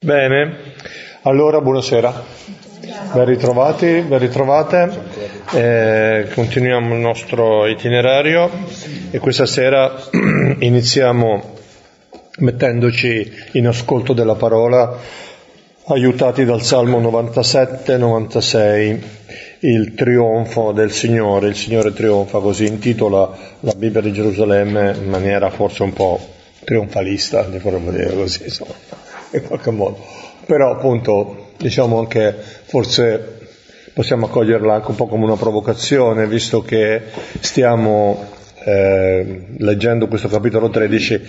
Bene, allora buonasera, ben ritrovati, ben ritrovate, eh, continuiamo il nostro itinerario e questa sera iniziamo mettendoci in ascolto della parola aiutati dal Salmo 97-96, il trionfo del Signore, il Signore trionfa, così intitola la Bibbia di Gerusalemme in maniera forse un po' trionfalista, vorremmo dire così, insomma in qualche modo. Però appunto diciamo anche forse possiamo accoglierla anche un po' come una provocazione, visto che stiamo eh, leggendo questo capitolo 13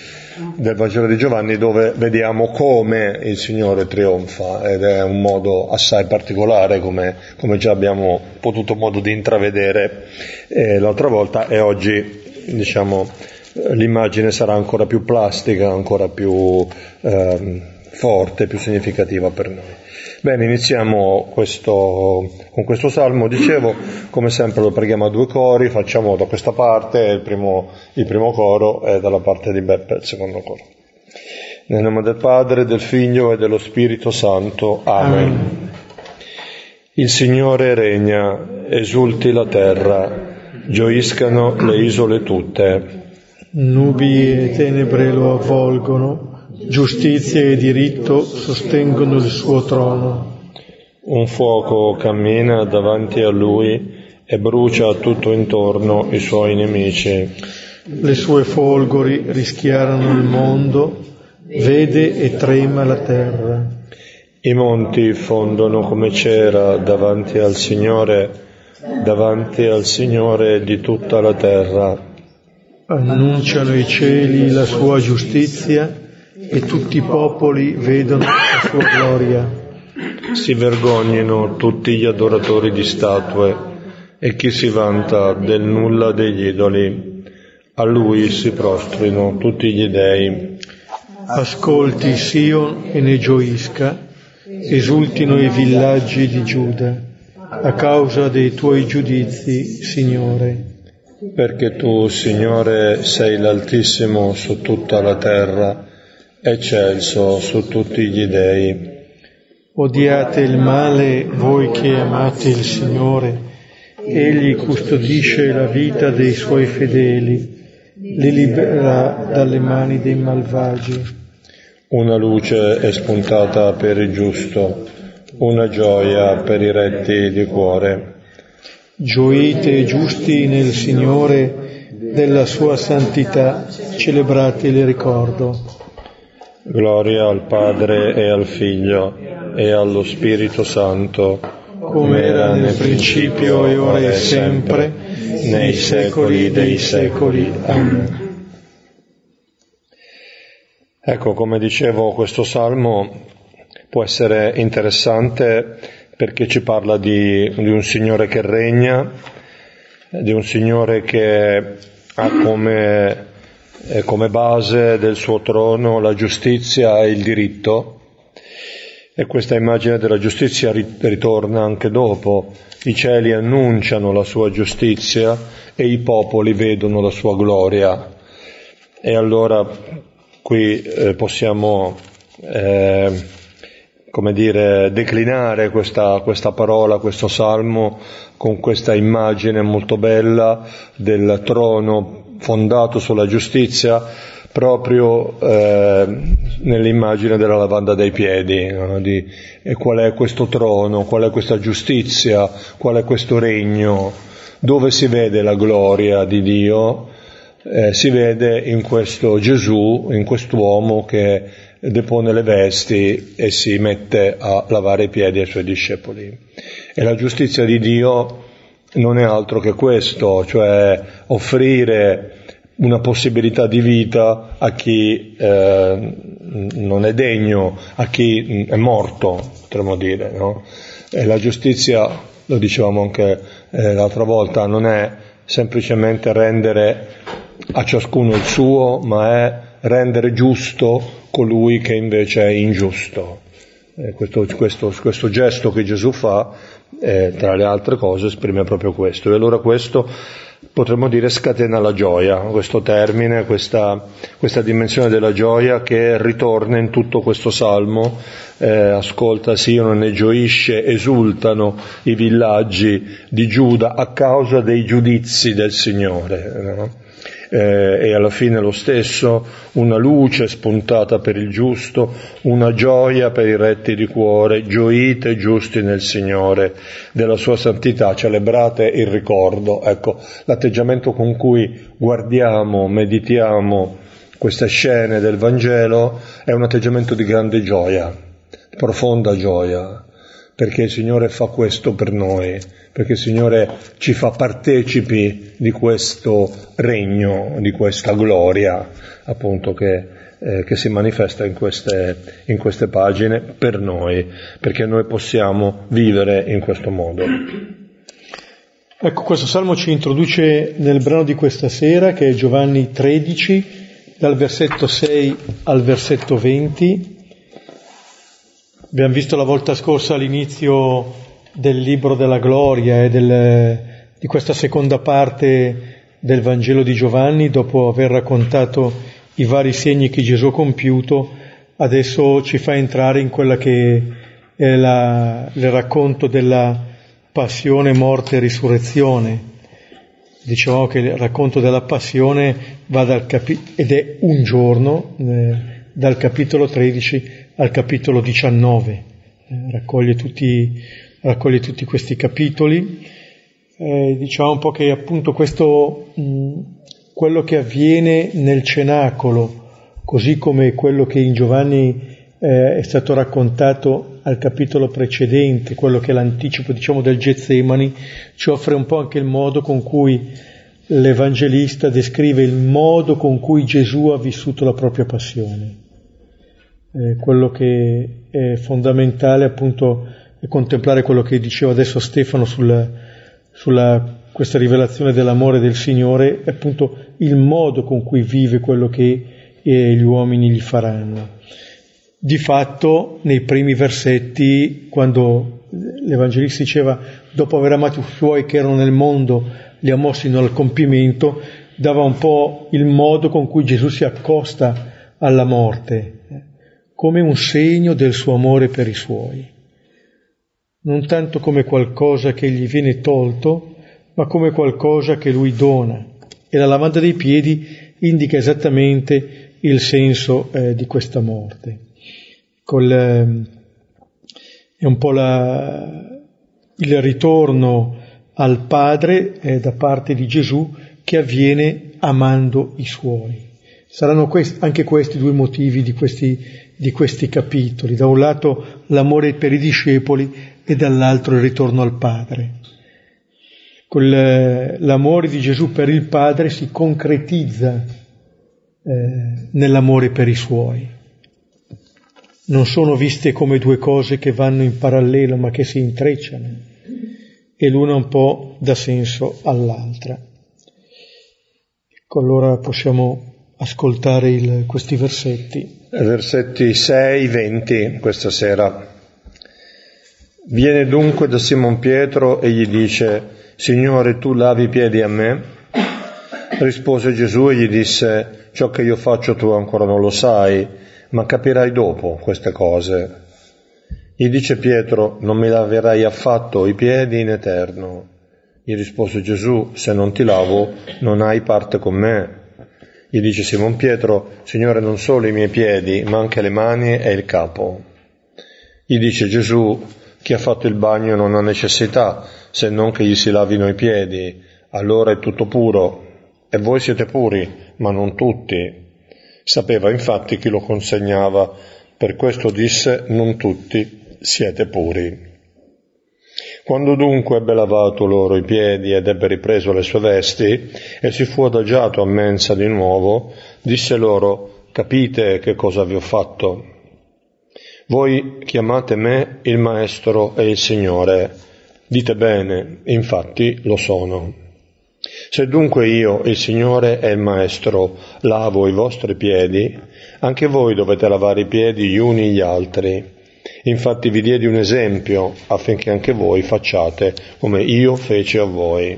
del Vangelo di Giovanni dove vediamo come il Signore trionfa ed è un modo assai particolare come, come già abbiamo potuto modo di intravedere eh, l'altra volta e oggi diciamo l'immagine sarà ancora più plastica, ancora più eh, forte, più significativa per noi. Bene, iniziamo questo, con questo salmo, dicevo, come sempre lo preghiamo a due cori, facciamo da questa parte il primo, il primo coro e dalla parte di Beppe il secondo coro. Nel nome del Padre, del Figlio e dello Spirito Santo. Amen. Amen. Il Signore regna, esulti la terra, gioiscano le isole tutte. Nubi e tenebre lo avvolgono, giustizia e diritto sostengono il suo trono. Un fuoco cammina davanti a lui e brucia tutto intorno i suoi nemici. Le sue folgori rischiarano il mondo, vede e trema la terra. I monti fondono come cera davanti al Signore, davanti al Signore di tutta la terra. Annunciano i cieli la sua giustizia e tutti i popoli vedano la sua gloria. Si vergognino tutti gli adoratori di statue e chi si vanta del nulla degli idoli. A lui si prostrino tutti gli dei. Ascolti Sion e ne gioisca, esultino i villaggi di Giuda, a causa dei tuoi giudizi, Signore. Perché tu, Signore, sei l'Altissimo su tutta la terra eccelso su tutti gli dei. Odiate il male voi che amate il Signore, Egli custodisce la vita dei suoi fedeli, li libera dalle mani dei malvagi. Una luce è spuntata per il giusto, una gioia per i retti di cuore. Gioite giusti nel Signore, della sua santità celebrate il ricordo. Gloria al Padre e al Figlio e allo Spirito Santo, come era nel principio e ora e sempre, nei secoli dei secoli. Amen. Ecco, come dicevo, questo salmo può essere interessante perché ci parla di, di un Signore che regna, di un Signore che ha come eh, come base del suo trono la giustizia e il diritto e questa immagine della giustizia ritorna anche dopo. I cieli annunciano la sua giustizia e i popoli vedono la sua gloria. E allora qui eh, possiamo, eh, come dire, declinare questa, questa parola, questo salmo con questa immagine molto bella del trono fondato sulla giustizia proprio eh, nell'immagine della lavanda dei piedi, no? di qual è questo trono, qual è questa giustizia, qual è questo regno, dove si vede la gloria di Dio, eh, si vede in questo Gesù, in quest'uomo che depone le vesti e si mette a lavare i piedi ai suoi discepoli. E la giustizia di Dio non è altro che questo, cioè offrire una possibilità di vita a chi eh, non è degno, a chi è morto, potremmo dire. No? E la giustizia, lo dicevamo anche eh, l'altra volta, non è semplicemente rendere a ciascuno il suo, ma è rendere giusto colui che invece è ingiusto. Eh, questo, questo, questo, gesto che Gesù fa, eh, tra le altre cose, esprime proprio questo. E allora questo potremmo dire scatena la gioia, questo termine, questa, questa dimensione della gioia che ritorna in tutto questo salmo, eh, ascolta Sion ne gioisce, esultano i villaggi di Giuda a causa dei giudizi del Signore. No? Eh, e alla fine lo stesso, una luce spuntata per il giusto, una gioia per i retti di cuore, gioite giusti nel Signore, della sua santità, celebrate il ricordo. Ecco, l'atteggiamento con cui guardiamo, meditiamo queste scene del Vangelo è un atteggiamento di grande gioia, profonda gioia, perché il Signore fa questo per noi, perché il Signore ci fa partecipi di questo regno, di questa gloria, appunto, che, eh, che si manifesta in queste, in queste pagine per noi, perché noi possiamo vivere in questo modo. Ecco, questo salmo ci introduce nel brano di questa sera, che è Giovanni 13, dal versetto 6 al versetto 20, Abbiamo visto la volta scorsa all'inizio del libro della gloria e del, di questa seconda parte del Vangelo di Giovanni, dopo aver raccontato i vari segni che Gesù ha compiuto, adesso ci fa entrare in quella che è la, il racconto della passione, morte e risurrezione. Dicevamo che il racconto della passione va dal capi- ed è un giorno, eh, dal capitolo 13 al capitolo 19, eh, raccoglie, tutti, raccoglie, tutti, questi capitoli. Eh, diciamo un po' che appunto questo, mh, quello che avviene nel cenacolo, così come quello che in Giovanni eh, è stato raccontato al capitolo precedente, quello che è l'anticipo diciamo del Getsemani, ci offre un po' anche il modo con cui l'Evangelista descrive il modo con cui Gesù ha vissuto la propria passione eh, quello che è fondamentale appunto è contemplare quello che diceva adesso Stefano sulla, sulla questa rivelazione dell'amore del Signore, è appunto il modo con cui vive quello che eh, gli uomini gli faranno. Di fatto, nei primi versetti, quando l'Evangelista diceva, dopo aver amato i suoi che erano nel mondo, li ha mossi al compimento, dava un po' il modo con cui Gesù si accosta alla morte come un segno del suo amore per i suoi, non tanto come qualcosa che gli viene tolto, ma come qualcosa che lui dona. E la lavanda dei piedi indica esattamente il senso eh, di questa morte. Col, eh, è un po' la, il ritorno al Padre eh, da parte di Gesù che avviene amando i suoi. Saranno questi, anche questi due motivi di questi di questi capitoli, da un lato l'amore per i discepoli e dall'altro il ritorno al Padre. l'amore di Gesù per il Padre si concretizza eh, nell'amore per i suoi. Non sono viste come due cose che vanno in parallelo ma che si intrecciano e l'una un po' dà senso all'altra. Ecco, allora possiamo ascoltare il, questi versetti versetti 6-20 questa sera. Viene dunque da Simon Pietro e gli dice, Signore, tu lavi i piedi a me? Rispose Gesù e gli disse, ciò che io faccio tu ancora non lo sai, ma capirai dopo queste cose. Gli dice Pietro, non mi laverai affatto i piedi in eterno. Gli rispose Gesù, se non ti lavo non hai parte con me. Gli dice Simon Pietro, Signore, non solo i miei piedi, ma anche le mani e il capo. Gli dice Gesù, chi ha fatto il bagno non ha necessità se non che gli si lavino i piedi, allora è tutto puro. E voi siete puri, ma non tutti. Sapeva infatti chi lo consegnava, per questo disse, non tutti siete puri. Quando dunque ebbe lavato loro i piedi ed ebbe ripreso le sue vesti e si fu adagiato a mensa di nuovo, disse loro, capite che cosa vi ho fatto? Voi chiamate me il Maestro e il Signore. Dite bene, infatti lo sono. Se dunque io, il Signore e il Maestro, lavo i vostri piedi, anche voi dovete lavare i piedi gli uni gli altri. Infatti vi diedi un esempio affinché anche voi facciate come io feci a voi.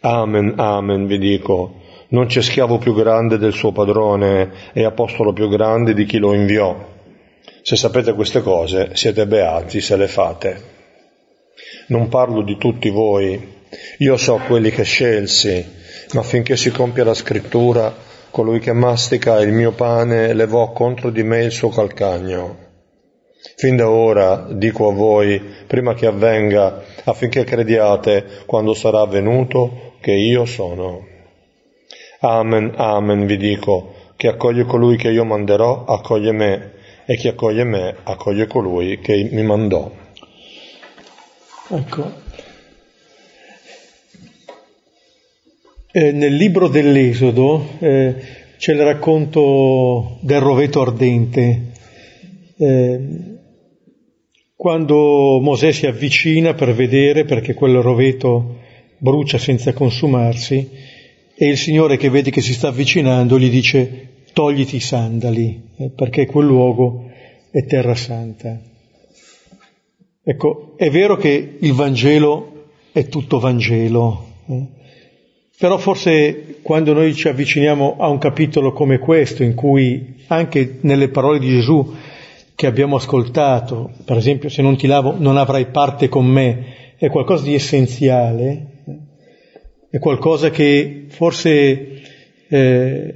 Amen, amen, vi dico, non c'è schiavo più grande del suo padrone e apostolo più grande di chi lo inviò. Se sapete queste cose, siete beati se le fate. Non parlo di tutti voi, io so quelli che scelsi, ma finché si compia la scrittura, colui che mastica il mio pane levò contro di me il suo calcagno. Fin da ora dico a voi, prima che avvenga, affinché crediate quando sarà avvenuto, che io sono. Amen, amen, vi dico, che accoglie colui che io manderò, accoglie me, e chi accoglie me, accoglie colui che mi mandò. Ecco. Eh, nel libro dell'Esodo eh, c'è il racconto del roveto ardente. Eh, quando Mosè si avvicina per vedere, perché quel roveto brucia senza consumarsi, e il Signore che vede che si sta avvicinando gli dice togliti i sandali, eh, perché quel luogo è terra santa. Ecco, è vero che il Vangelo è tutto Vangelo, eh? però forse quando noi ci avviciniamo a un capitolo come questo, in cui anche nelle parole di Gesù che abbiamo ascoltato, per esempio se non ti lavo non avrai parte con me, è qualcosa di essenziale, è qualcosa che forse eh,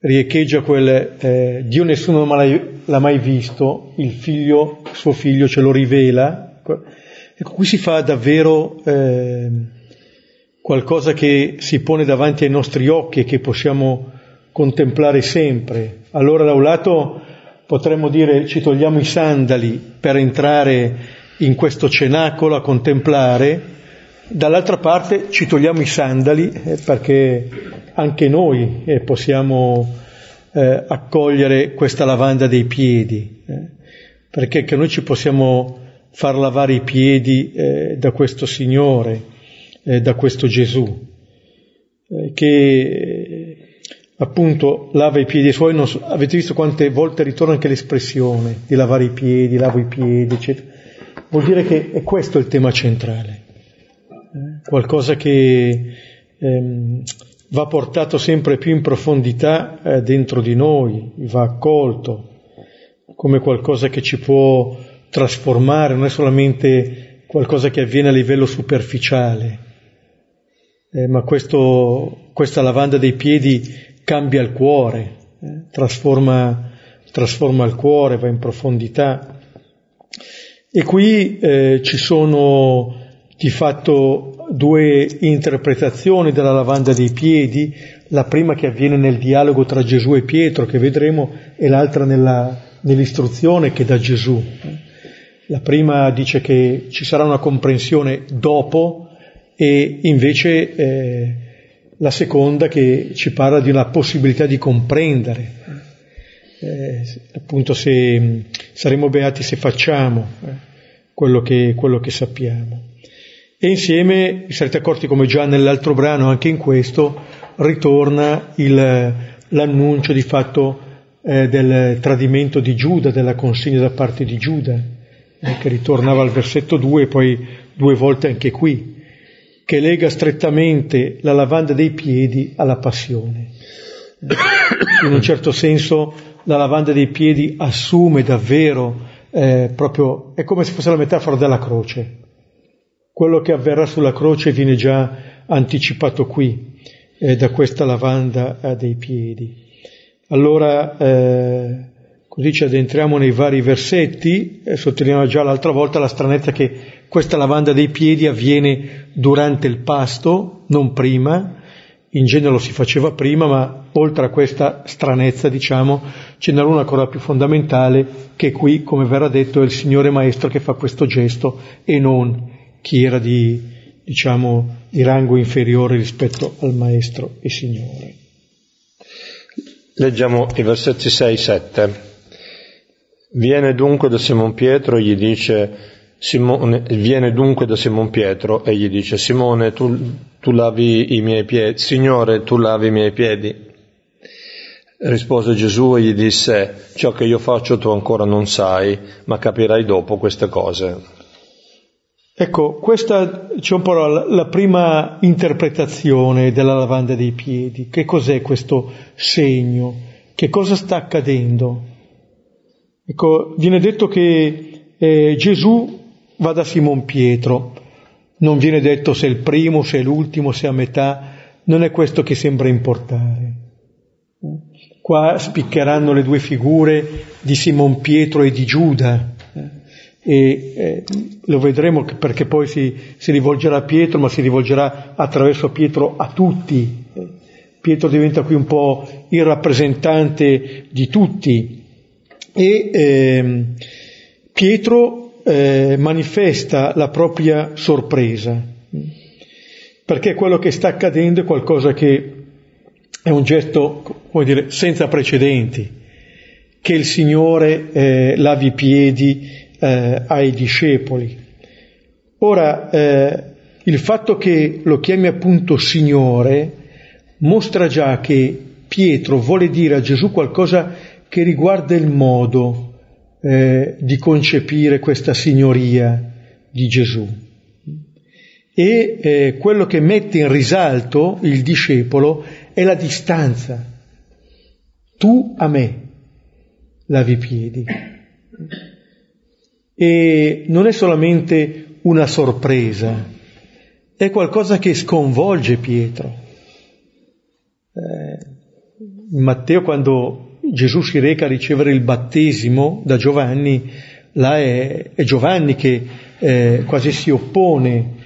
riecheggia quel eh, Dio nessuno l'ha mai visto, il figlio, suo figlio ce lo rivela. Ecco, qui si fa davvero eh, qualcosa che si pone davanti ai nostri occhi e che possiamo contemplare sempre. Allora da un lato potremmo dire ci togliamo i sandali per entrare in questo cenacolo a contemplare, dall'altra parte ci togliamo i sandali eh, perché anche noi eh, possiamo eh, accogliere questa lavanda dei piedi, perché anche noi ci possiamo far lavare i piedi da questo Signore, da questo Gesù, che appunto lava i piedi suoi, non so, avete visto quante volte ritorna anche l'espressione di lavare i piedi, lavo i piedi, eccetera. Vuol dire che è questo il tema centrale, eh? qualcosa che ehm, va portato sempre più in profondità eh, dentro di noi, va accolto come qualcosa che ci può trasformare, non è solamente qualcosa che avviene a livello superficiale, eh, ma questo, questa lavanda dei piedi cambia il cuore, eh, trasforma, trasforma, il cuore, va in profondità. E qui eh, ci sono di fatto due interpretazioni della lavanda dei piedi, la prima che avviene nel dialogo tra Gesù e Pietro, che vedremo, e l'altra nella, nell'istruzione che dà Gesù. La prima dice che ci sarà una comprensione dopo e invece eh, la seconda che ci parla di una possibilità di comprendere, eh, appunto se saremo beati se facciamo eh, quello, che, quello, che, sappiamo. E insieme, vi sarete accorti come già nell'altro brano, anche in questo, ritorna il, l'annuncio di fatto eh, del tradimento di Giuda, della consegna da parte di Giuda, eh, che ritornava al versetto 2 e poi due volte anche qui che lega strettamente la lavanda dei piedi alla passione. In un certo senso la lavanda dei piedi assume davvero eh, proprio, è come se fosse la metafora della croce. Quello che avverrà sulla croce viene già anticipato qui, eh, da questa lavanda eh, dei piedi. Allora, eh, così ci addentriamo nei vari versetti, e sottolineiamo già l'altra volta la stranezza che questa lavanda dei piedi avviene durante il pasto, non prima, in genere lo si faceva prima, ma oltre a questa stranezza, diciamo, ce n'è una ancora più fondamentale, che qui, come verrà detto, è il Signore Maestro che fa questo gesto e non chi era di, diciamo, di rango inferiore rispetto al Maestro e Signore. Leggiamo i versetti 6-7. Viene dunque da Simon Pietro e gli dice Simone viene dunque da Simon Pietro e gli dice Simone tu, tu lavi i miei piedi, Signore tu lavi i miei piedi. Rispose Gesù e gli disse ciò che io faccio tu ancora non sai, ma capirai dopo queste cose. Ecco, questa c'è un po' la, la, prima interpretazione della lavanda dei piedi. Che cos'è questo segno? Che cosa sta accadendo? Ecco, viene detto che eh, Gesù va da Simon Pietro, non viene detto se è il primo, se è l'ultimo, se è a metà, non è questo che sembra importare. Qua spiccheranno le due figure di Simon Pietro e di Giuda e eh, lo vedremo perché poi si, si, rivolgerà a Pietro, ma si rivolgerà attraverso Pietro a tutti. Pietro diventa qui un po' il rappresentante di tutti e eh, Pietro eh, manifesta la propria sorpresa perché quello che sta accadendo è qualcosa che è un gesto, come dire, senza precedenti, che il Signore eh, lavi i piedi eh, ai discepoli. Ora, eh, il fatto che lo chiami appunto Signore mostra già che Pietro vuole dire a Gesù qualcosa che riguarda il modo eh, di concepire questa signoria di Gesù. E eh, quello che mette in risalto il discepolo è la distanza. Tu a me lavi i piedi. E non è solamente una sorpresa, è qualcosa che sconvolge Pietro. Eh, Matteo quando Gesù si reca a ricevere il battesimo da Giovanni, là è, è Giovanni che eh, quasi si oppone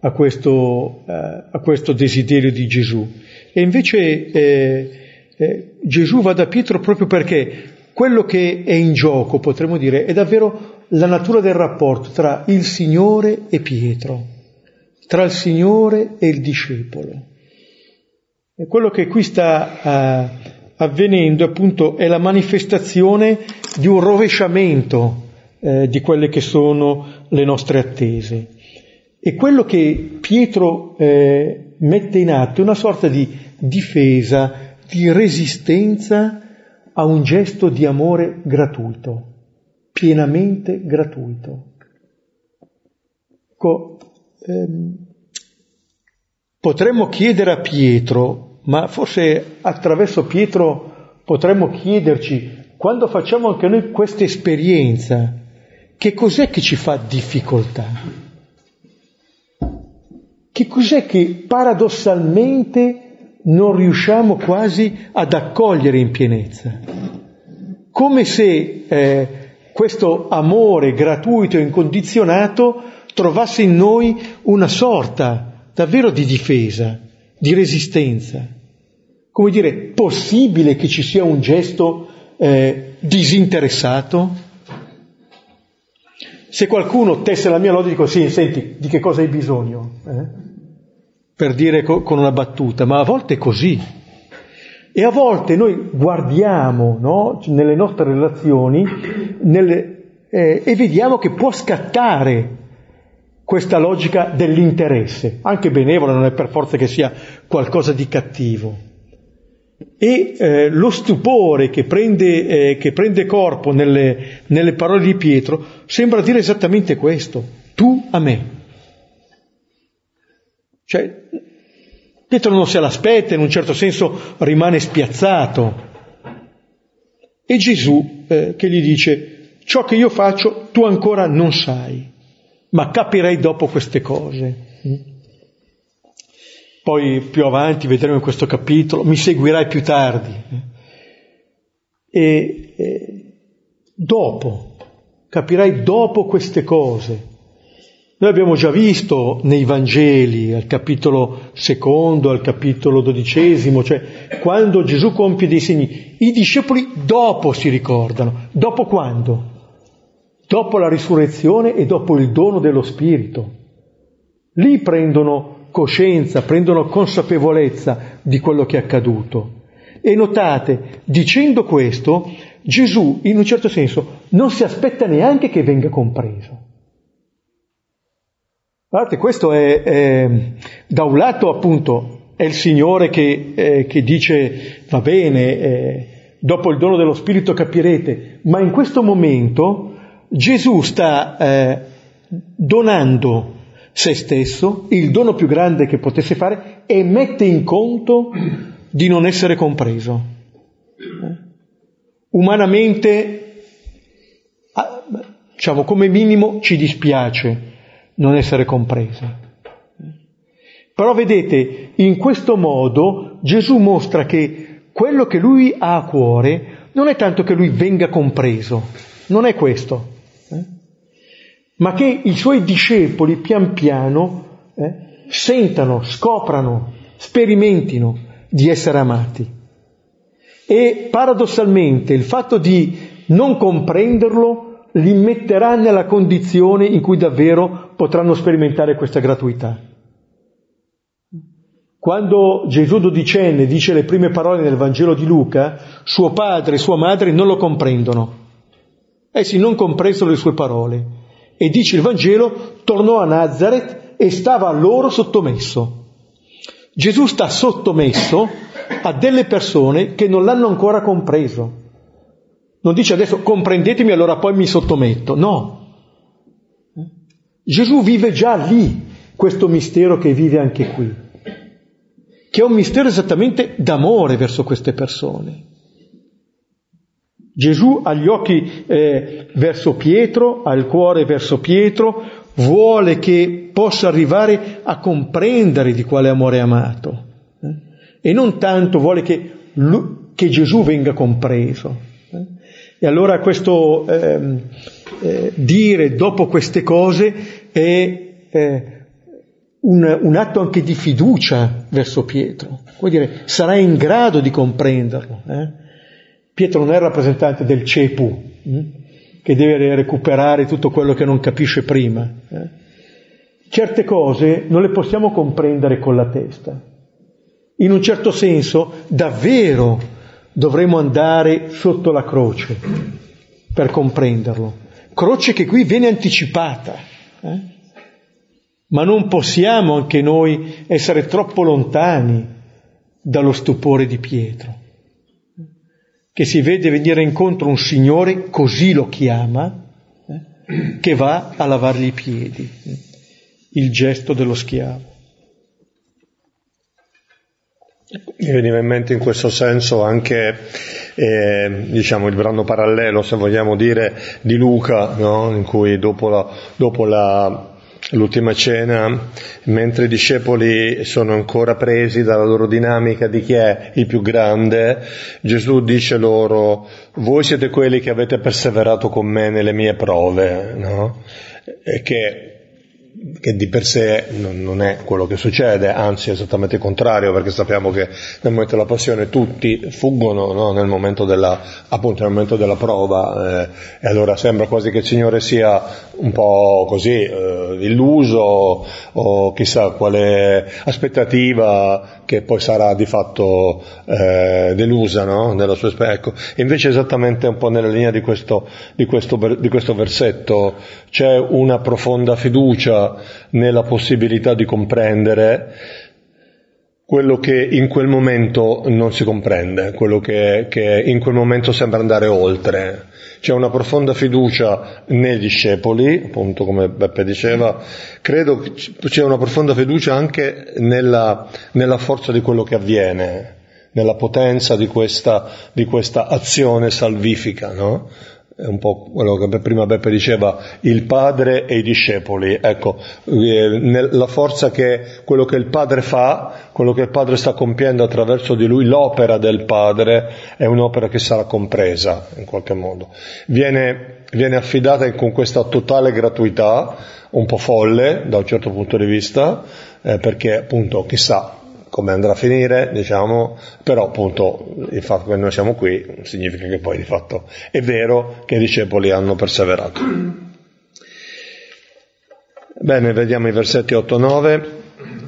a questo, eh, a questo, desiderio di Gesù. E invece eh, eh, Gesù va da Pietro proprio perché quello che è in gioco, potremmo dire, è davvero la natura del rapporto tra il Signore e Pietro, tra il Signore e il discepolo. E quello che qui sta uh, avvenendo appunto è la manifestazione di un rovesciamento eh, di quelle che sono le nostre attese. E quello che Pietro eh, mette in atto è una sorta di difesa, di resistenza a un gesto di amore gratuito pienamente gratuito. Ecco, ehm, potremmo chiedere a Pietro, ma forse attraverso Pietro potremmo chiederci, quando facciamo anche noi questa esperienza, che cos'è che ci fa difficoltà? Che cos'è che paradossalmente non riusciamo quasi ad accogliere in pienezza? Come se eh, questo amore gratuito e incondizionato trovasse in noi una sorta davvero di difesa, di resistenza. Come dire, possibile che ci sia un gesto eh, disinteressato? Se qualcuno tesse la mia logica, dico sì, senti, di che cosa hai bisogno? Eh? Per dire co- con una battuta, ma a volte è così. E a volte noi guardiamo no, nelle nostre relazioni nelle, eh, e vediamo che può scattare questa logica dell'interesse, anche benevola, non è per forza che sia qualcosa di cattivo. E eh, lo stupore che prende, eh, che prende corpo nelle, nelle parole di Pietro sembra dire esattamente questo, tu a me. Cioè, Pietro non se l'aspetta, in un certo senso rimane spiazzato. E Gesù eh, che gli dice, ciò che io faccio tu ancora non sai, ma capirai dopo queste cose. Poi più avanti vedremo in questo capitolo, mi seguirai più tardi. E, e dopo, capirai dopo queste cose. Noi abbiamo già visto nei Vangeli, al capitolo secondo, al capitolo dodicesimo, cioè quando Gesù compie dei segni, i discepoli dopo si ricordano. Dopo quando? Dopo la risurrezione e dopo il dono dello Spirito. Lì prendono coscienza, prendono consapevolezza di quello che è accaduto. E notate, dicendo questo, Gesù, in un certo senso, non si aspetta neanche che venga compreso. Guardate, questo è, è, da un lato appunto è il Signore che, eh, che dice va bene, eh, dopo il dono dello Spirito capirete, ma in questo momento Gesù sta eh, donando se stesso, il dono più grande che potesse fare, e mette in conto di non essere compreso. Umanamente, ah, diciamo, come minimo ci dispiace non essere compresa. Però vedete, in questo modo Gesù mostra che quello che lui ha a cuore non è tanto che lui venga compreso, non è questo? Ma che i suoi discepoli pian piano eh, sentano, scoprano, sperimentino di essere amati. E paradossalmente il fatto di non comprenderlo li metterà nella condizione in cui davvero potranno sperimentare questa gratuità. Quando Gesù dodicenne dice le prime parole nel Vangelo di Luca, suo padre e sua madre non lo comprendono. Essi non compresero le sue parole. E dice il Vangelo, tornò a Nazareth e stava a loro sottomesso. Gesù sta sottomesso a delle persone che non l'hanno ancora compreso. Non dice adesso comprendetemi allora poi mi sottometto. No. Gesù vive già lì questo mistero che vive anche qui che è un mistero esattamente d'amore verso queste persone. Gesù ha gli occhi eh, verso Pietro, ha il cuore verso Pietro, vuole che possa arrivare a comprendere di quale amore è amato eh? e non tanto vuole che, che Gesù venga compreso. Eh? E allora questo ehm, eh, dire dopo queste cose è eh, un, un, atto anche di fiducia verso Pietro. Vuol dire, sarà in grado di comprenderlo. Eh? Pietro non è il rappresentante del cepu, hm? che deve recuperare tutto quello che non capisce prima. Eh? Certe cose non le possiamo comprendere con la testa. In un certo senso, davvero dovremo andare sotto la croce per comprenderlo. Croce che qui viene anticipata. Eh? ma non possiamo anche noi essere troppo lontani dallo stupore di Pietro, che si vede venire incontro un Signore, così lo chiama, eh, che va a lavargli i piedi, eh, il gesto dello schiavo. Mi veniva in mente in questo senso anche eh, diciamo, il brano parallelo, se vogliamo dire, di Luca, no? in cui dopo la, dopo la l'ultima cena, mentre i discepoli sono ancora presi dalla loro dinamica di chi è il più grande, Gesù dice loro, voi siete quelli che avete perseverato con me nelle mie prove, no? Che che di per sé non, è quello che succede, anzi è esattamente il contrario, perché sappiamo che nel momento della passione tutti fuggono no? nel, momento della, appunto, nel momento della prova eh, e allora sembra quasi che il Signore sia un po' così eh, illuso o chissà quale aspettativa che poi sarà di fatto eh, delusa no? nella sua esperienza. Ecco, invece esattamente un po' nella linea di questo, di questo, di questo versetto c'è una profonda fiducia nella possibilità di comprendere quello che in quel momento non si comprende, quello che, che, in quel momento sembra andare oltre. C'è una profonda fiducia nei discepoli, appunto come Beppe diceva, credo che c'è una profonda fiducia anche nella, nella forza di quello che avviene, nella potenza di questa, di questa azione salvifica, no? È un po' quello che prima Beppe diceva, il padre e i discepoli. Ecco, eh, la forza che quello che il padre fa, quello che il padre sta compiendo attraverso di lui, l'opera del padre è un'opera che sarà compresa in qualche modo. Viene, viene affidata con questa totale gratuità, un po' folle da un certo punto di vista, eh, perché appunto chissà come andrà a finire, diciamo, però appunto il fatto che noi siamo qui significa che poi di fatto è vero che i discepoli hanno perseverato. Bene, vediamo i versetti 8-9.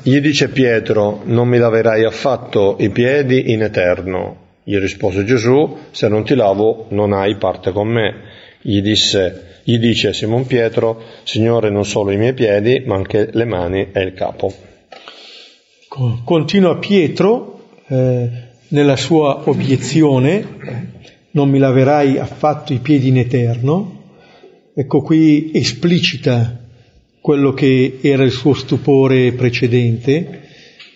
Gli dice Pietro, non mi laverai affatto i piedi in eterno. Gli rispose Gesù, se non ti lavo non hai parte con me. Gli, disse, gli dice Simon Pietro, Signore non solo i miei piedi, ma anche le mani e il capo. Continua Pietro eh, nella sua obiezione, non mi laverai affatto i piedi in eterno, ecco qui esplicita quello che era il suo stupore precedente.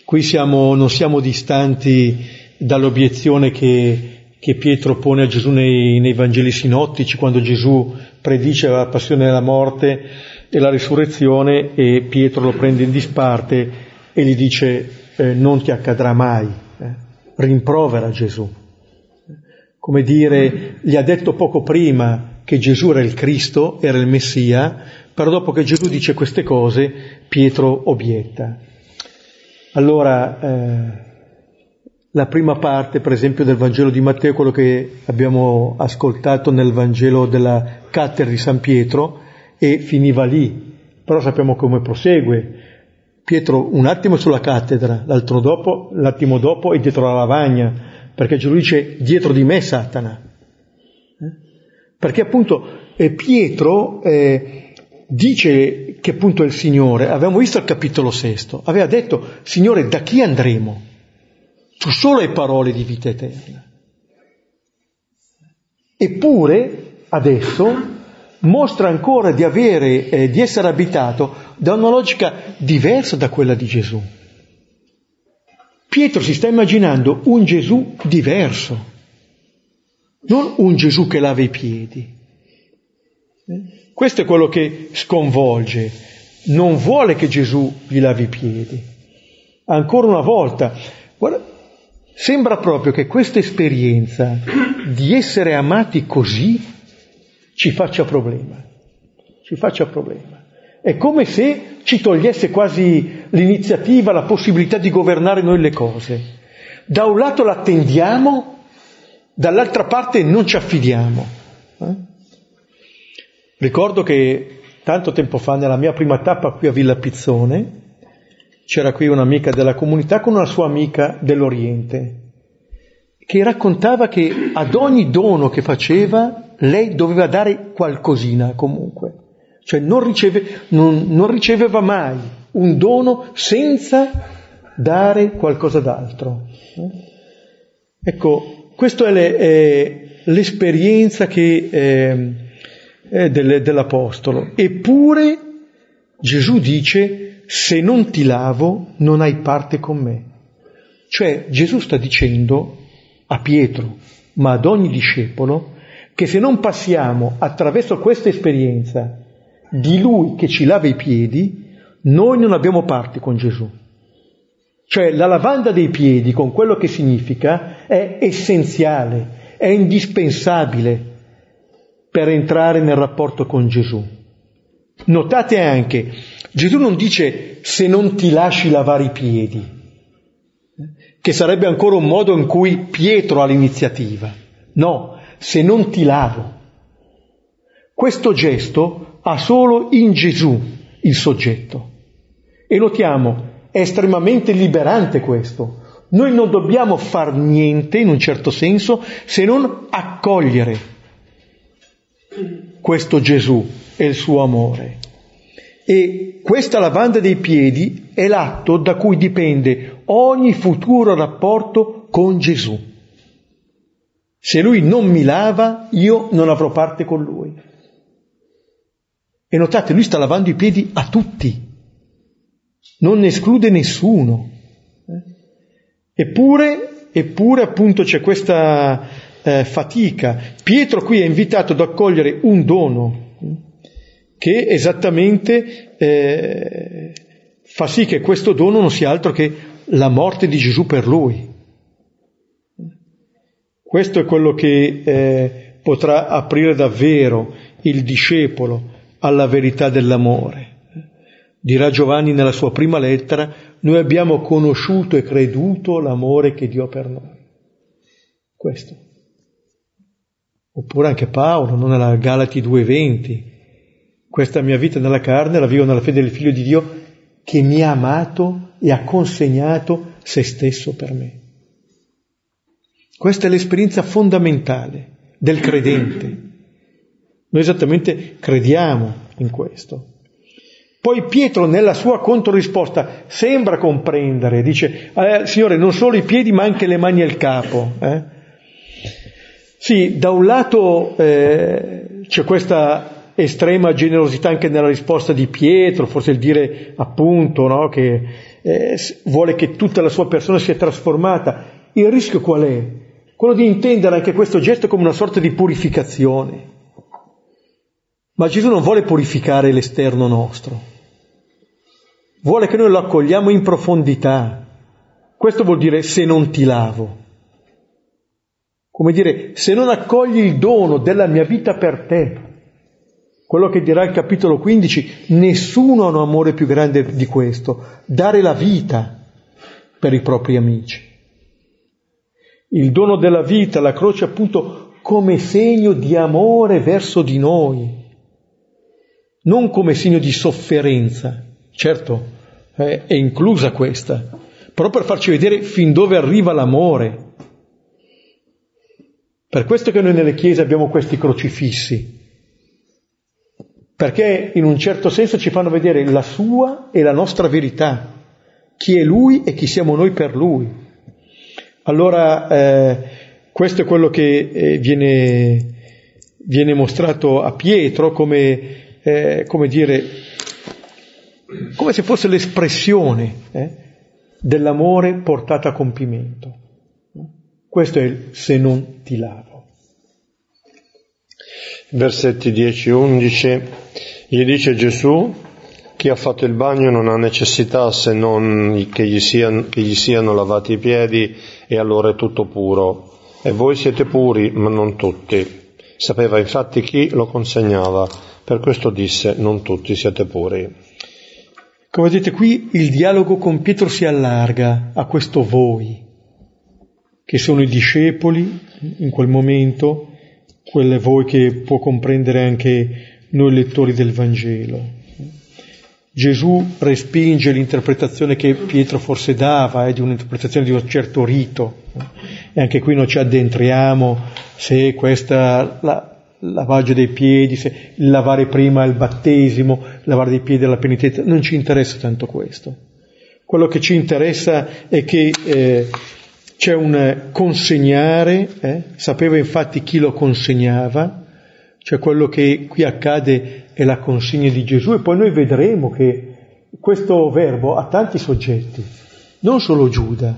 Qui siamo, non siamo distanti dall'obiezione che, che Pietro pone a Gesù nei, nei, Vangeli sinottici, quando Gesù predice la passione e la morte e la risurrezione e Pietro lo prende in disparte e gli dice eh, non ti accadrà mai, eh. rimprovera Gesù. Come dire, gli ha detto poco prima che Gesù era il Cristo, era il Messia, però dopo che Gesù dice queste cose, Pietro obietta. Allora, eh, la prima parte, per esempio, del Vangelo di Matteo, quello che abbiamo ascoltato nel Vangelo della cattedra di San Pietro, e finiva lì. Però sappiamo come prosegue. Pietro un attimo sulla cattedra, l'altro dopo, l'attimo dopo è dietro la lavagna, perché Gesù dice dietro di me Satana. Eh? Perché appunto eh, Pietro eh, dice che appunto è il Signore, avevamo visto il capitolo sesto, aveva detto, Signore, da chi andremo? Tu solo hai parole di vita eterna. Eppure, adesso, mostra ancora di avere, eh, di essere abitato da una logica diversa da quella di Gesù. Pietro si sta immaginando un Gesù diverso, non un Gesù che lava i piedi. Questo è quello che sconvolge. Non vuole che Gesù gli lavi i piedi. Ancora una volta, guarda, sembra proprio che questa esperienza di essere amati così ci faccia problema. Ci faccia problema. È come se ci togliesse quasi l'iniziativa, la possibilità di governare noi le cose. Da un lato l'attendiamo, dall'altra parte non ci affidiamo. Eh? Ricordo che tanto tempo fa, nella mia prima tappa qui a Villa Pizzone, c'era qui un'amica della comunità con una sua amica dell'Oriente, che raccontava che ad ogni dono che faceva lei doveva dare qualcosina comunque, cioè non, riceve, non, non riceveva mai un dono senza dare qualcosa d'altro. Ecco, questa è, è l'esperienza che eh, eh, del, dell'Apostolo. Eppure Gesù dice, se non ti lavo non hai parte con me. Cioè Gesù sta dicendo a Pietro, ma ad ogni discepolo, che se non passiamo attraverso questa esperienza di Lui che ci lava i piedi, noi non abbiamo parte con Gesù. Cioè la lavanda dei piedi, con quello che significa, è essenziale, è indispensabile per entrare nel rapporto con Gesù. Notate anche, Gesù non dice se non ti lasci lavare i piedi, che sarebbe ancora un modo in cui Pietro ha l'iniziativa. No, se non ti lavo. Questo gesto ha solo in Gesù il soggetto. E notiamo, è estremamente liberante questo. Noi non dobbiamo far niente, in un certo senso, se non accogliere questo Gesù e il suo amore. E questa lavanda dei piedi è l'atto da cui dipende ogni futuro rapporto con Gesù. Se lui non mi lava, io non avrò parte con lui. E notate, lui sta lavando i piedi a tutti, non ne esclude nessuno. Eppure, eppure appunto c'è questa eh, fatica. Pietro qui è invitato ad accogliere un dono che esattamente eh, fa sì che questo dono non sia altro che la morte di Gesù per lui. Questo è quello che eh, potrà aprire davvero il discepolo alla verità dell'amore. Dirà Giovanni nella sua prima lettera, noi abbiamo conosciuto e creduto l'amore che Dio ha per noi. Questo. Oppure anche Paolo, non nella Galati 2.20. Questa mia vita nella carne la vivo nella fede del Figlio di Dio che mi ha amato e ha consegnato se stesso per me. Questa è l'esperienza fondamentale del credente. Noi esattamente crediamo in questo. Poi Pietro nella sua controrisposta sembra comprendere, dice, eh, Signore, non solo i piedi ma anche le mani e il capo. Eh? Sì, da un lato eh, c'è questa estrema generosità anche nella risposta di Pietro, forse il dire appunto no, che eh, vuole che tutta la sua persona sia trasformata. Il rischio qual è? Quello di intendere anche questo gesto come una sorta di purificazione. Ma Gesù non vuole purificare l'esterno nostro, vuole che noi lo accogliamo in profondità. Questo vuol dire se non ti lavo. Come dire, se non accogli il dono della mia vita per te, quello che dirà il capitolo 15, nessuno ha un amore più grande di questo, dare la vita per i propri amici. Il dono della vita, la croce appunto come segno di amore verso di noi, non come segno di sofferenza. Certo, eh, è inclusa questa, però per farci vedere fin dove arriva l'amore. Per questo che noi nelle chiese abbiamo questi crocifissi, perché in un certo senso ci fanno vedere la sua e la nostra verità, chi è lui e chi siamo noi per lui. Allora, eh, questo è quello che eh, viene, viene, mostrato a Pietro come, eh, come dire, come se fosse l'espressione eh, dell'amore portata a compimento. Questo è il se non ti lavo. Versetti 10-11, gli dice Gesù, chi ha fatto il bagno non ha necessità se non che gli, siano, che gli siano lavati i piedi e allora è tutto puro. E voi siete puri, ma non tutti. Sapeva infatti chi lo consegnava, per questo disse non tutti siete puri. Come vedete qui il dialogo con Pietro si allarga a questo voi, che sono i discepoli in quel momento, quelle voi che può comprendere anche noi lettori del Vangelo. Gesù respinge l'interpretazione che Pietro forse dava, eh, di un'interpretazione di un certo rito, e anche qui non ci addentriamo se questa la, lavaggio dei piedi, se lavare prima il battesimo, lavare dei piedi alla penitenza, non ci interessa tanto questo. Quello che ci interessa è che eh, c'è un consegnare, eh, sapeva infatti chi lo consegnava, cioè quello che qui accade è la consegna di Gesù e poi noi vedremo che questo verbo ha tanti soggetti, non solo Giuda,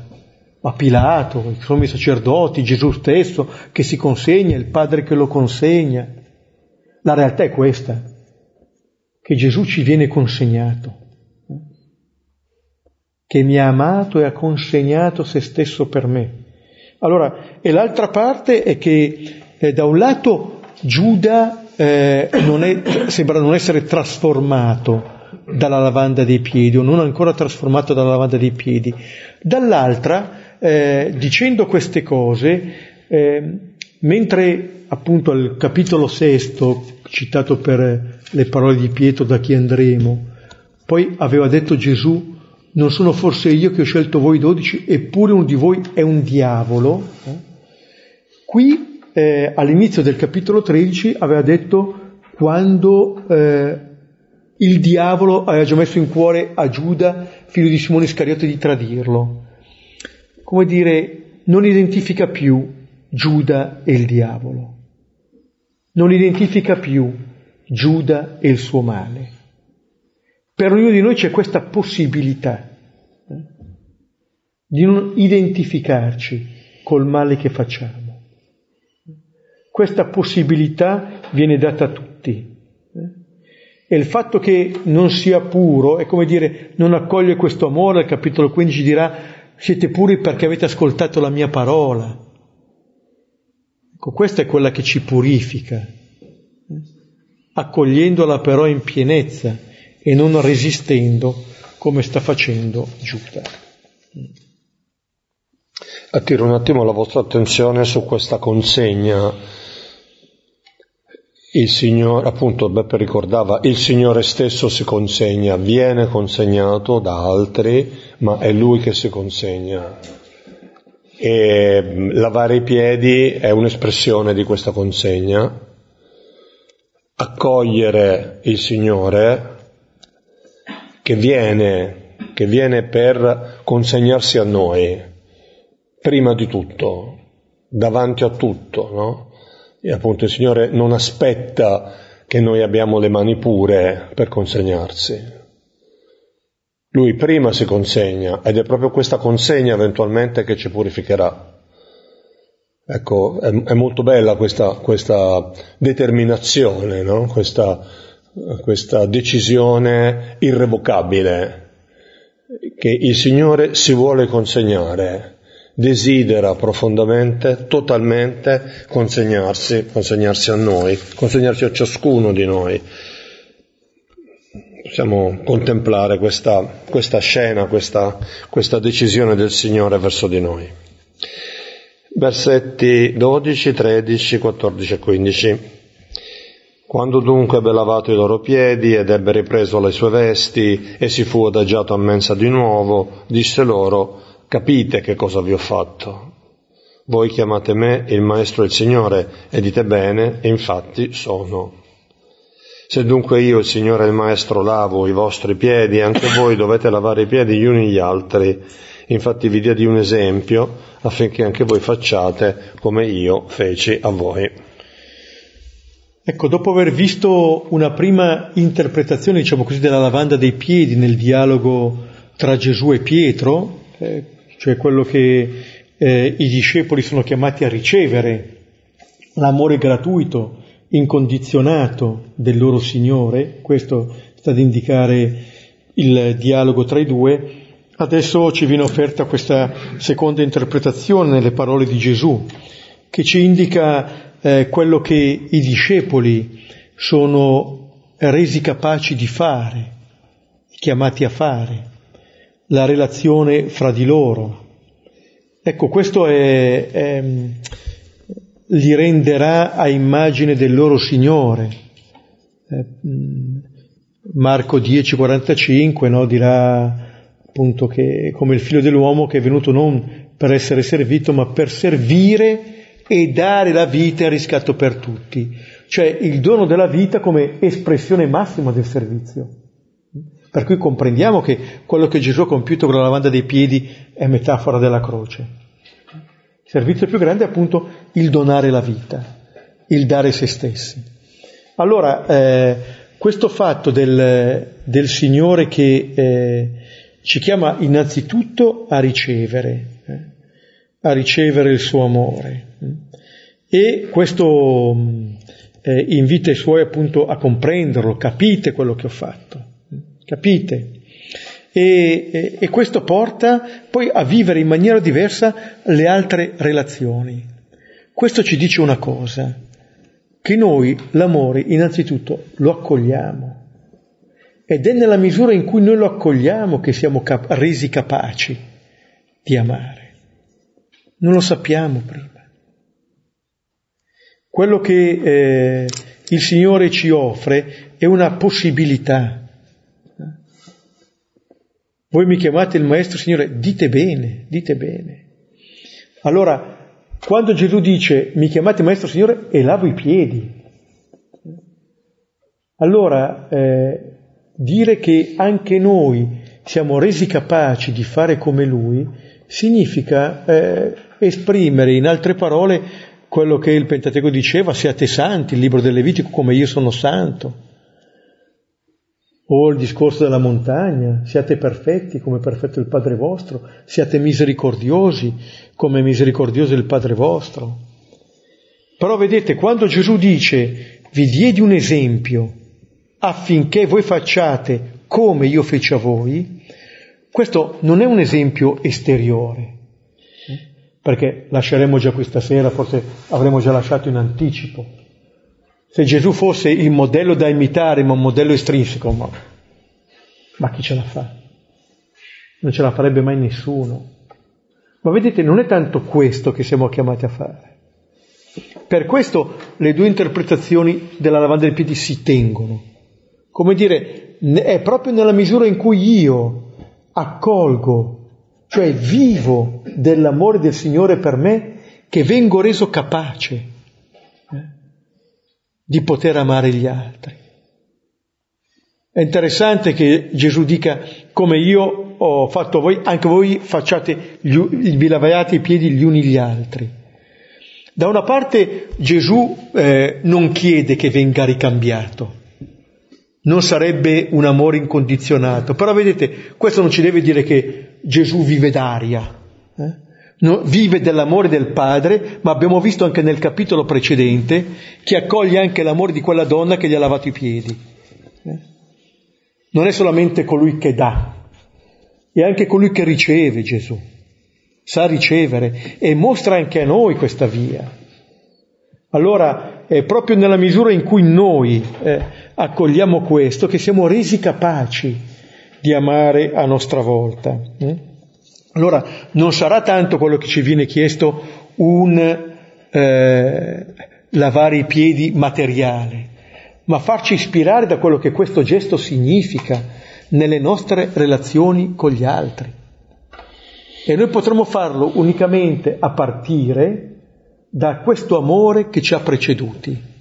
ma Pilato, i sommi sacerdoti, Gesù stesso che si consegna, il Padre che lo consegna. La realtà è questa, che Gesù ci viene consegnato, che mi ha amato e ha consegnato se stesso per me. Allora, e l'altra parte è che eh, da un lato Giuda eh, non è, sembra non essere trasformato dalla lavanda dei piedi o non ancora trasformato dalla lavanda dei piedi, dall'altra eh, dicendo queste cose, eh, mentre appunto al capitolo sesto, citato per le parole di Pietro da chi andremo, poi aveva detto Gesù, non sono forse io che ho scelto voi dodici, eppure uno di voi è un diavolo. Eh? Qui eh, all'inizio del capitolo 13 aveva detto quando eh, il diavolo aveva già messo in cuore a Giuda, figlio di Simone Iscariote, di tradirlo come dire, non identifica più Giuda e il diavolo, non identifica più Giuda e il suo male. Per ognuno di noi c'è questa possibilità eh, di non identificarci col male che facciamo. Questa possibilità viene data a tutti. Eh. E il fatto che non sia puro, è come dire, non accoglie questo amore, al capitolo 15 dirà siete puri perché avete ascoltato la mia parola. Ecco, questa è quella che ci purifica, accogliendola però in pienezza e non resistendo come sta facendo Giuda. Attiro un attimo la vostra attenzione su questa consegna il Signore, appunto Beppe ricordava, il Signore stesso si consegna, viene consegnato da altri, ma è Lui che si consegna. E mm, lavare i piedi è un'espressione di questa consegna. Accogliere il Signore che viene, che viene per consegnarsi a noi, prima di tutto, davanti a tutto, no? E appunto il Signore non aspetta che noi abbiamo le mani pure per consegnarsi. Lui prima si consegna ed è proprio questa consegna eventualmente che ci purificherà. Ecco, è, è molto bella questa, questa determinazione, no? questa, questa decisione irrevocabile che il Signore si vuole consegnare, desidera profondamente, totalmente consegnarsi, consegnarsi a noi, consegnarsi a ciascuno di noi. Possiamo contemplare questa, questa scena, questa, questa decisione del Signore verso di noi versetti 12, 13, 14 e 15. Quando dunque ebbe lavato i loro piedi ed ebbe ripreso le sue vesti e si fu adagiato a mensa di nuovo, disse loro, capite che cosa vi ho fatto. Voi chiamate me il Maestro e il Signore e dite bene, e infatti sono. Se dunque io, il Signore e il Maestro, lavo i vostri piedi, anche voi dovete lavare i piedi gli uni gli altri. Infatti vi diedi un esempio affinché anche voi facciate come io feci a voi. Ecco, dopo aver visto una prima interpretazione, diciamo così, della lavanda dei piedi nel dialogo tra Gesù e Pietro, eh, cioè quello che eh, i discepoli sono chiamati a ricevere, l'amore gratuito, incondizionato del loro Signore, questo sta ad indicare il dialogo tra i due, Adesso ci viene offerta questa seconda interpretazione nelle parole di Gesù, che ci indica eh, quello che i discepoli sono resi capaci di fare, chiamati a fare, la relazione fra di loro. Ecco, questo è, è, li renderà a immagine del loro Signore. Eh, Marco 10,45 no, dirà appunto che come il figlio dell'uomo che è venuto non per essere servito, ma per servire e dare la vita a riscatto per tutti. Cioè il dono della vita come espressione massima del servizio. Per cui comprendiamo che quello che Gesù ha compiuto con la lavanda dei piedi è metafora della croce. Il servizio più grande è appunto il donare la vita, il dare se stessi. Allora, eh, questo fatto del, del Signore che eh, ci chiama innanzitutto a ricevere, eh, a ricevere il suo amore. Eh. E questo mm, eh, invita i suoi appunto a comprenderlo, capite quello che ho fatto, capite. E, e, e questo porta poi a vivere in maniera diversa le altre relazioni. Questo ci dice una cosa, che noi l'amore innanzitutto lo accogliamo ed è nella misura in cui noi lo accogliamo che siamo cap- resi capaci di amare. Non lo sappiamo prima. Quello che eh, il Signore ci offre è una possibilità. Voi mi chiamate il Maestro Signore, dite bene, dite bene. Allora, quando Gesù dice mi chiamate Maestro Signore e lavo i piedi, allora eh, dire che anche noi siamo resi capaci di fare come Lui significa eh, esprimere in altre parole quello che il Pentateuco diceva, siate santi, il libro del Levitico, come io sono santo. O il discorso della montagna, siate perfetti come perfetto il Padre vostro, siate misericordiosi come misericordioso il Padre vostro. Però vedete, quando Gesù dice vi diedi un esempio affinché voi facciate come io feci a voi, questo non è un esempio esteriore, perché lasceremo già questa sera, forse avremo già lasciato in anticipo. Se Gesù fosse il modello da imitare, ma un modello estrinseco, ma, ma chi ce la fa? Non ce la farebbe mai nessuno. Ma vedete, non è tanto questo che siamo chiamati a fare. Per questo le due interpretazioni della lavanda dei piedi si tengono come dire, è proprio nella misura in cui io accolgo, cioè vivo dell'amore del Signore per me, che vengo reso capace di poter amare gli altri. È interessante che Gesù dica come io ho fatto voi, anche voi facciate, vi lavaiate i piedi gli uni gli altri. Da una parte Gesù eh, non chiede che venga ricambiato, non sarebbe un amore incondizionato, però vedete, questo non ci deve dire che Gesù vive d'aria, eh? Vive dell'amore del Padre, ma abbiamo visto anche nel capitolo precedente che accoglie anche l'amore di quella donna che gli ha lavato i piedi. Non è solamente colui che dà, è anche colui che riceve Gesù, sa ricevere e mostra anche a noi questa via. Allora è proprio nella misura in cui noi eh, accogliamo questo che siamo resi capaci di amare a nostra volta. Eh? Allora non sarà tanto quello che ci viene chiesto un eh, lavare i piedi materiale, ma farci ispirare da quello che questo gesto significa nelle nostre relazioni con gli altri. E noi potremo farlo unicamente a partire da questo amore che ci ha preceduti.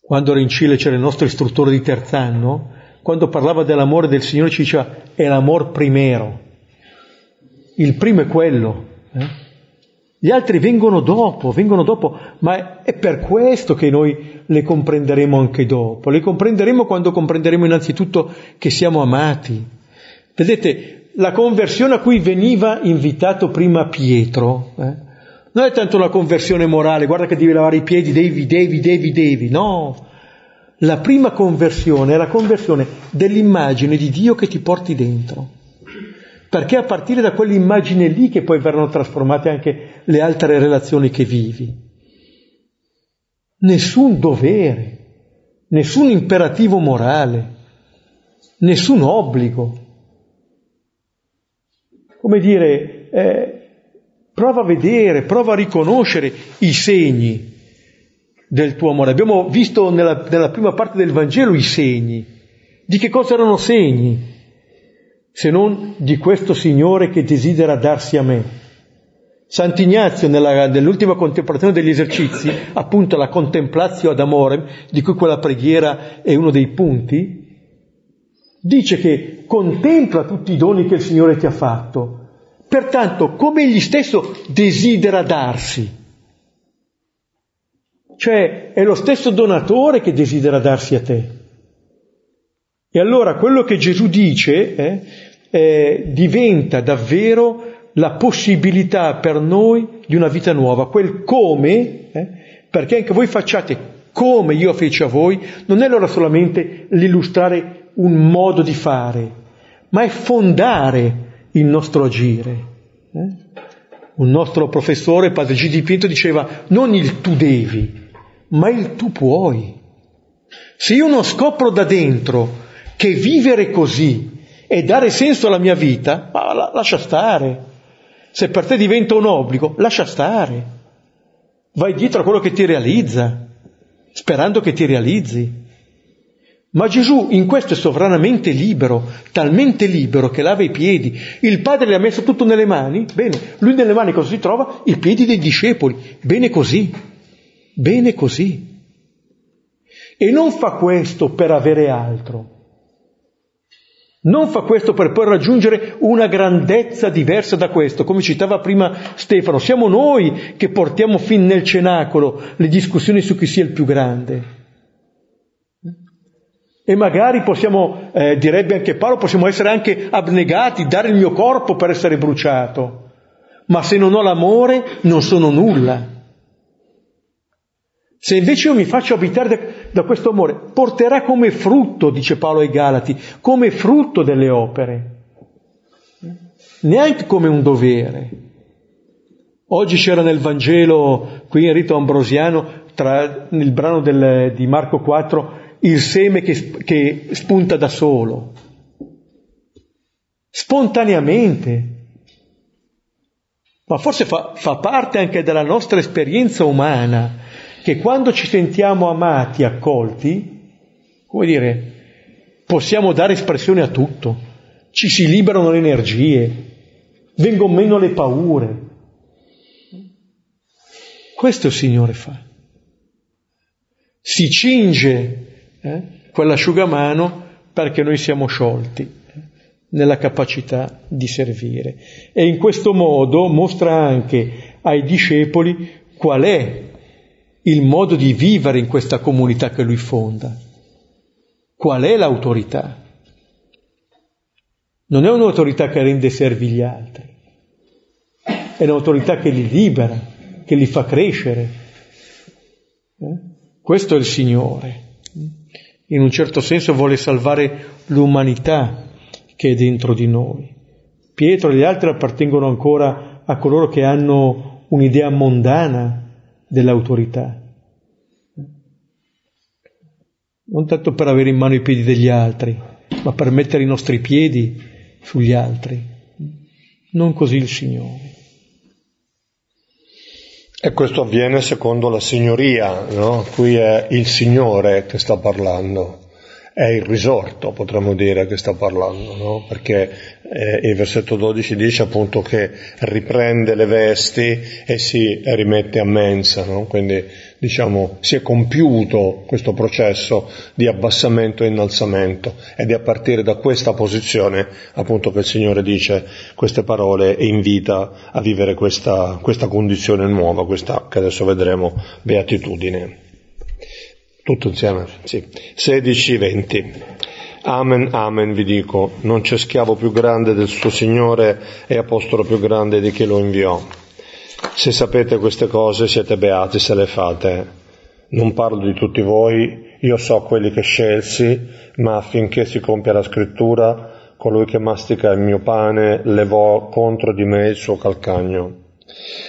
Quando ero in Cile c'era il nostro istruttore di terz'anno, quando parlava dell'amore del Signore ci diceva è l'amor primero. Il primo è quello. Eh? Gli altri vengono dopo, vengono dopo, ma è per questo che noi le comprenderemo anche dopo. Le comprenderemo quando comprenderemo innanzitutto che siamo amati. Vedete, la conversione a cui veniva invitato prima Pietro, eh, non è tanto una conversione morale, guarda che devi lavare i piedi, devi, devi, devi, devi, no. La prima conversione è la conversione dell'immagine di Dio che ti porti dentro perché a partire da quell'immagine lì che poi verranno trasformate anche le altre relazioni che vivi. Nessun dovere, nessun imperativo morale, nessun obbligo. Come dire, eh, prova a vedere, prova a riconoscere i segni del tuo amore. Abbiamo visto nella, nella prima parte del Vangelo i segni. Di che cosa erano segni? Se non di questo Signore che desidera darsi a me. Sant'Ignazio, nella, nell'ultima contemplazione degli esercizi, appunto la contemplatio ad amore, di cui quella preghiera è uno dei punti, dice che contempla tutti i doni che il Signore ti ha fatto, pertanto come egli stesso desidera darsi. Cioè è lo stesso donatore che desidera darsi a te. E allora quello che Gesù dice eh, eh, diventa davvero la possibilità per noi di una vita nuova, quel come, eh, perché anche voi facciate come io feci a voi, non è allora solamente l'illustrare un modo di fare, ma è fondare il nostro agire. Eh? Un nostro professore, padre G. Di Pietro, diceva non il tu devi, ma il tu puoi. Se io non scopro da dentro che vivere così e dare senso alla mia vita, ma la, lascia stare. Se per te diventa un obbligo, lascia stare. Vai dietro a quello che ti realizza, sperando che ti realizzi. Ma Gesù in questo è sovranamente libero, talmente libero che lava i piedi. Il Padre le ha messo tutto nelle mani, bene, lui nelle mani cosa si trova? I piedi dei discepoli. Bene così, bene così. E non fa questo per avere altro, non fa questo per poi raggiungere una grandezza diversa da questo, come citava prima Stefano. Siamo noi che portiamo fin nel cenacolo le discussioni su chi sia il più grande. E magari possiamo, eh, direbbe anche Paolo, possiamo essere anche abnegati, dare il mio corpo per essere bruciato. Ma se non ho l'amore non sono nulla. Se invece io mi faccio abitare da, questo amore, porterà come frutto, dice Paolo ai Galati, come frutto delle opere, neanche come un dovere. Oggi c'era nel Vangelo, qui in rito ambrosiano, tra, nel brano del, di Marco 4, il seme che, che spunta da solo, spontaneamente. Ma forse fa, fa parte anche della nostra esperienza umana che quando ci sentiamo amati, accolti, come dire, possiamo dare espressione a tutto, ci si liberano le energie, vengono meno le paure. Questo il Signore fa. Si cinge eh, quell'asciugamano perché noi siamo sciolti eh, nella capacità di servire. E in questo modo mostra anche ai discepoli qual è il modo di vivere in questa comunità che lui fonda. Qual è l'autorità? Non è un'autorità che rende servi gli altri, è un'autorità che li libera, che li fa crescere. Eh? Questo è il Signore. In un certo senso vuole salvare l'umanità che è dentro di noi. Pietro e gli altri appartengono ancora a coloro che hanno un'idea mondana dell'autorità. Non tanto per avere in mano i piedi degli altri, ma per mettere i nostri piedi sugli altri. Non così il Signore. E questo avviene secondo la signoria, no? Qui è il Signore che sta parlando è il risorto, potremmo dire, che sta parlando, no? perché eh, il versetto 12 dice appunto che riprende le vesti e si rimette a mensa, no? quindi diciamo si è compiuto questo processo di abbassamento e innalzamento ed è a partire da questa posizione appunto che il Signore dice queste parole e invita a vivere questa, questa condizione nuova, questa che adesso vedremo beatitudine. Tutto insieme, sì. 16, 20. Amen, amen, vi dico, non c'è schiavo più grande del suo Signore e apostolo più grande di chi lo inviò. Se sapete queste cose siete beati se le fate. Non parlo di tutti voi, io so quelli che scelsi, ma affinché si compia la scrittura, colui che mastica il mio pane levò contro di me il suo calcagno.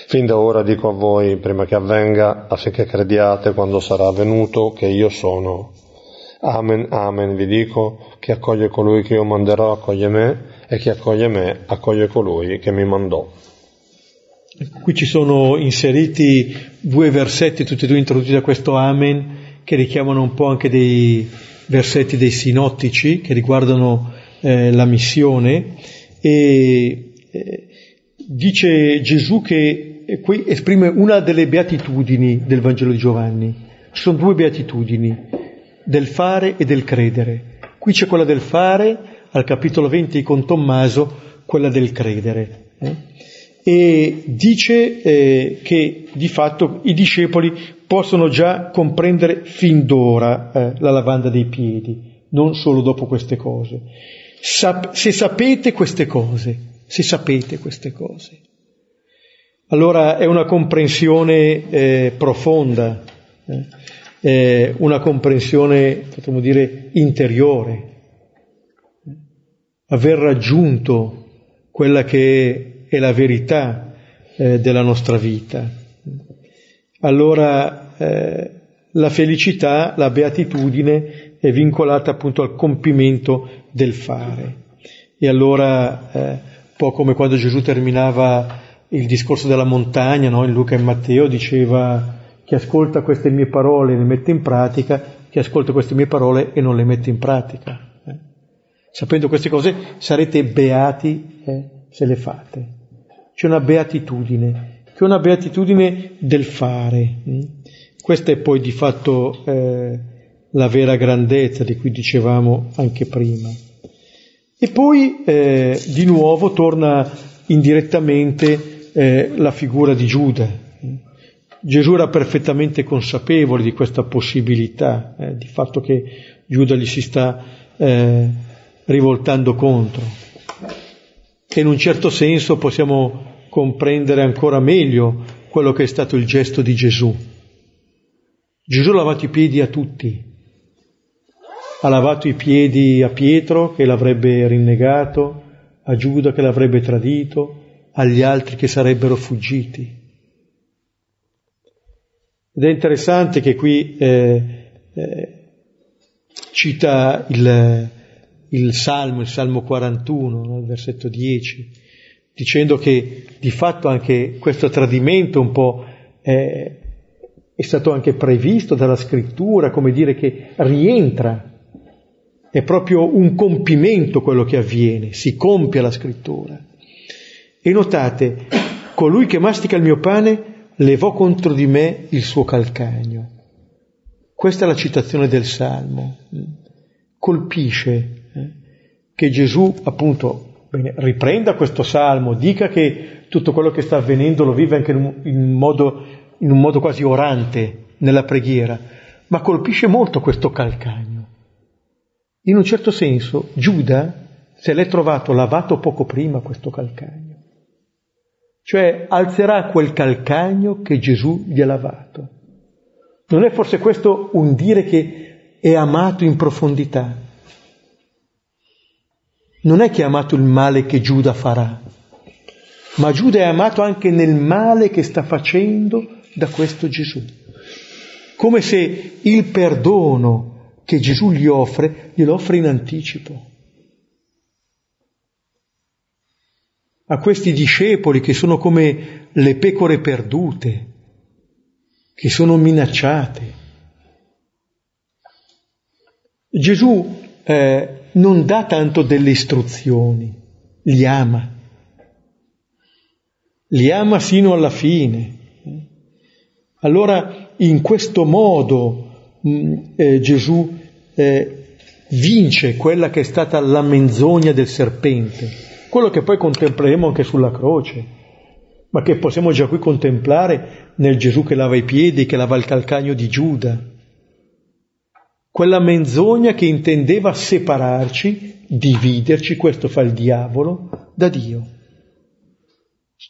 Fin da ora dico a voi, prima che avvenga, affinché crediate quando sarà avvenuto, che io sono. Amen, amen, vi dico, chi accoglie colui che io manderò accoglie me, e chi accoglie me accoglie colui che mi mandò. Qui ci sono inseriti due versetti, tutti e due introdotti da questo Amen, che richiamano un po' anche dei versetti dei sinottici, che riguardano eh, la missione, e eh, dice Gesù che qui esprime una delle beatitudini del Vangelo di Giovanni. Ci sono due beatitudini, del fare e del credere. Qui c'è quella del fare, al capitolo 20 con Tommaso, quella del credere. Eh? E dice eh, che di fatto i discepoli possono già comprendere fin d'ora eh, la lavanda dei piedi, non solo dopo queste cose. Sap- se sapete queste cose, se sapete queste cose. Allora è una comprensione eh, profonda, eh, una comprensione, potremmo dire, interiore. Aver raggiunto quella che è la verità eh, della nostra vita. Allora eh, la felicità, la beatitudine è vincolata appunto al compimento del fare. E allora eh, po' come quando Gesù terminava il discorso della montagna, no? in Luca e Matteo, diceva chi ascolta queste mie parole le mette in pratica, chi ascolta queste mie parole e non le mette in pratica. Eh? Sapendo queste cose sarete beati eh, se le fate. C'è una beatitudine, che è una beatitudine del fare. Hm? Questa è poi di fatto eh, la vera grandezza di cui dicevamo anche prima. E poi eh, di nuovo torna indirettamente eh, la figura di Giuda. Gesù era perfettamente consapevole di questa possibilità, eh, di fatto che Giuda gli si sta eh, rivoltando contro. E in un certo senso possiamo comprendere ancora meglio quello che è stato il gesto di Gesù. Gesù ha lavato i piedi a tutti, ha lavato i piedi a Pietro che l'avrebbe rinnegato, a Giuda che l'avrebbe tradito, agli altri che sarebbero fuggiti. Ed è interessante che qui eh, eh, cita il, il, Salmo, il Salmo 41, no? versetto 10, dicendo che di fatto anche questo tradimento un po' è, è stato anche previsto dalla scrittura, come dire che rientra è proprio un compimento quello che avviene, si compie la scrittura. E notate, colui che mastica il mio pane levò contro di me il suo calcagno. Questa è la citazione del Salmo. Colpisce eh, che Gesù, appunto, Bene, riprenda questo salmo, dica che tutto quello che sta avvenendo lo vive anche in un, in modo, in un modo quasi orante nella preghiera, ma colpisce molto questo calcagno. In un certo senso, Giuda se l'è trovato lavato poco prima questo calcagno. Cioè alzerà quel calcagno che Gesù gli ha lavato. Non è forse questo un dire che è amato in profondità? Non è che è amato il male che Giuda farà, ma Giuda è amato anche nel male che sta facendo da questo Gesù. Come se il perdono che Gesù gli offre, glielo offre in anticipo. a questi discepoli che sono come le pecore perdute, che sono minacciate. Gesù eh, non dà tanto delle istruzioni, li ama, li ama sino alla fine. Allora in questo modo mm, eh, Gesù eh, vince quella che è stata la menzogna del serpente quello che poi contempleremo anche sulla croce, ma che possiamo già qui contemplare nel Gesù che lava i piedi, che lava il calcagno di Giuda. Quella menzogna che intendeva separarci, dividerci, questo fa il diavolo, da Dio.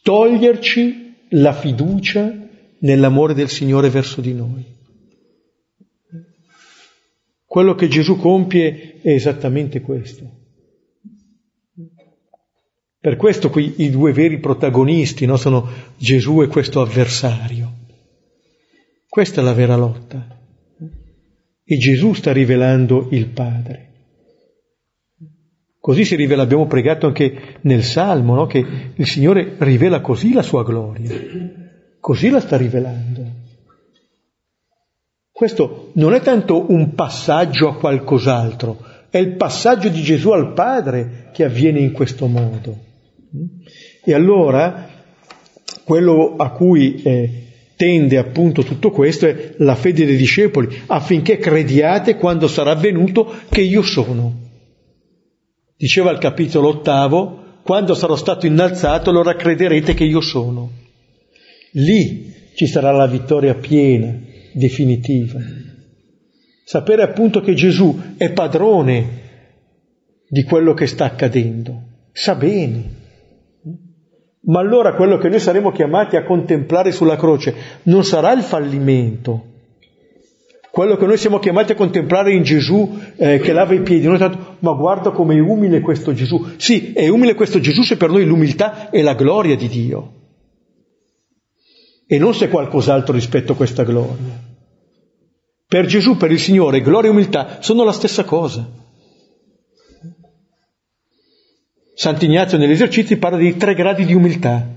Toglierci la fiducia nell'amore del Signore verso di noi. Quello che Gesù compie è esattamente questo. Per questo qui i due veri protagonisti no, sono Gesù e questo avversario. Questa è la vera lotta. E Gesù sta rivelando il Padre. Così si rivela, abbiamo pregato anche nel Salmo, no? che il Signore rivela così la sua gloria, così la sta rivelando. Questo non è tanto un passaggio a qualcos'altro, è il passaggio di Gesù al Padre che avviene in questo modo. E allora quello a cui eh, tende appunto tutto questo è la fede dei discepoli, affinché crediate quando sarà venuto che io sono. Diceva al capitolo ottavo, quando sarò stato innalzato allora crederete che io sono. Lì ci sarà la vittoria piena, definitiva. Sapere appunto che Gesù è padrone di quello che sta accadendo, sa bene ma allora quello che noi saremo chiamati a contemplare sulla croce non sarà il fallimento. Quello che noi siamo chiamati a contemplare in Gesù eh, che lava i piedi, non è tanto, ma guarda come è umile questo Gesù. Sì, è umile questo Gesù se per noi l'umiltà è la gloria di Dio. E non se qualcos'altro rispetto a questa gloria. Per Gesù, per il Signore, gloria e umiltà sono la stessa cosa. Sant'Ignazio negli esercizi parla di tre gradi di umiltà,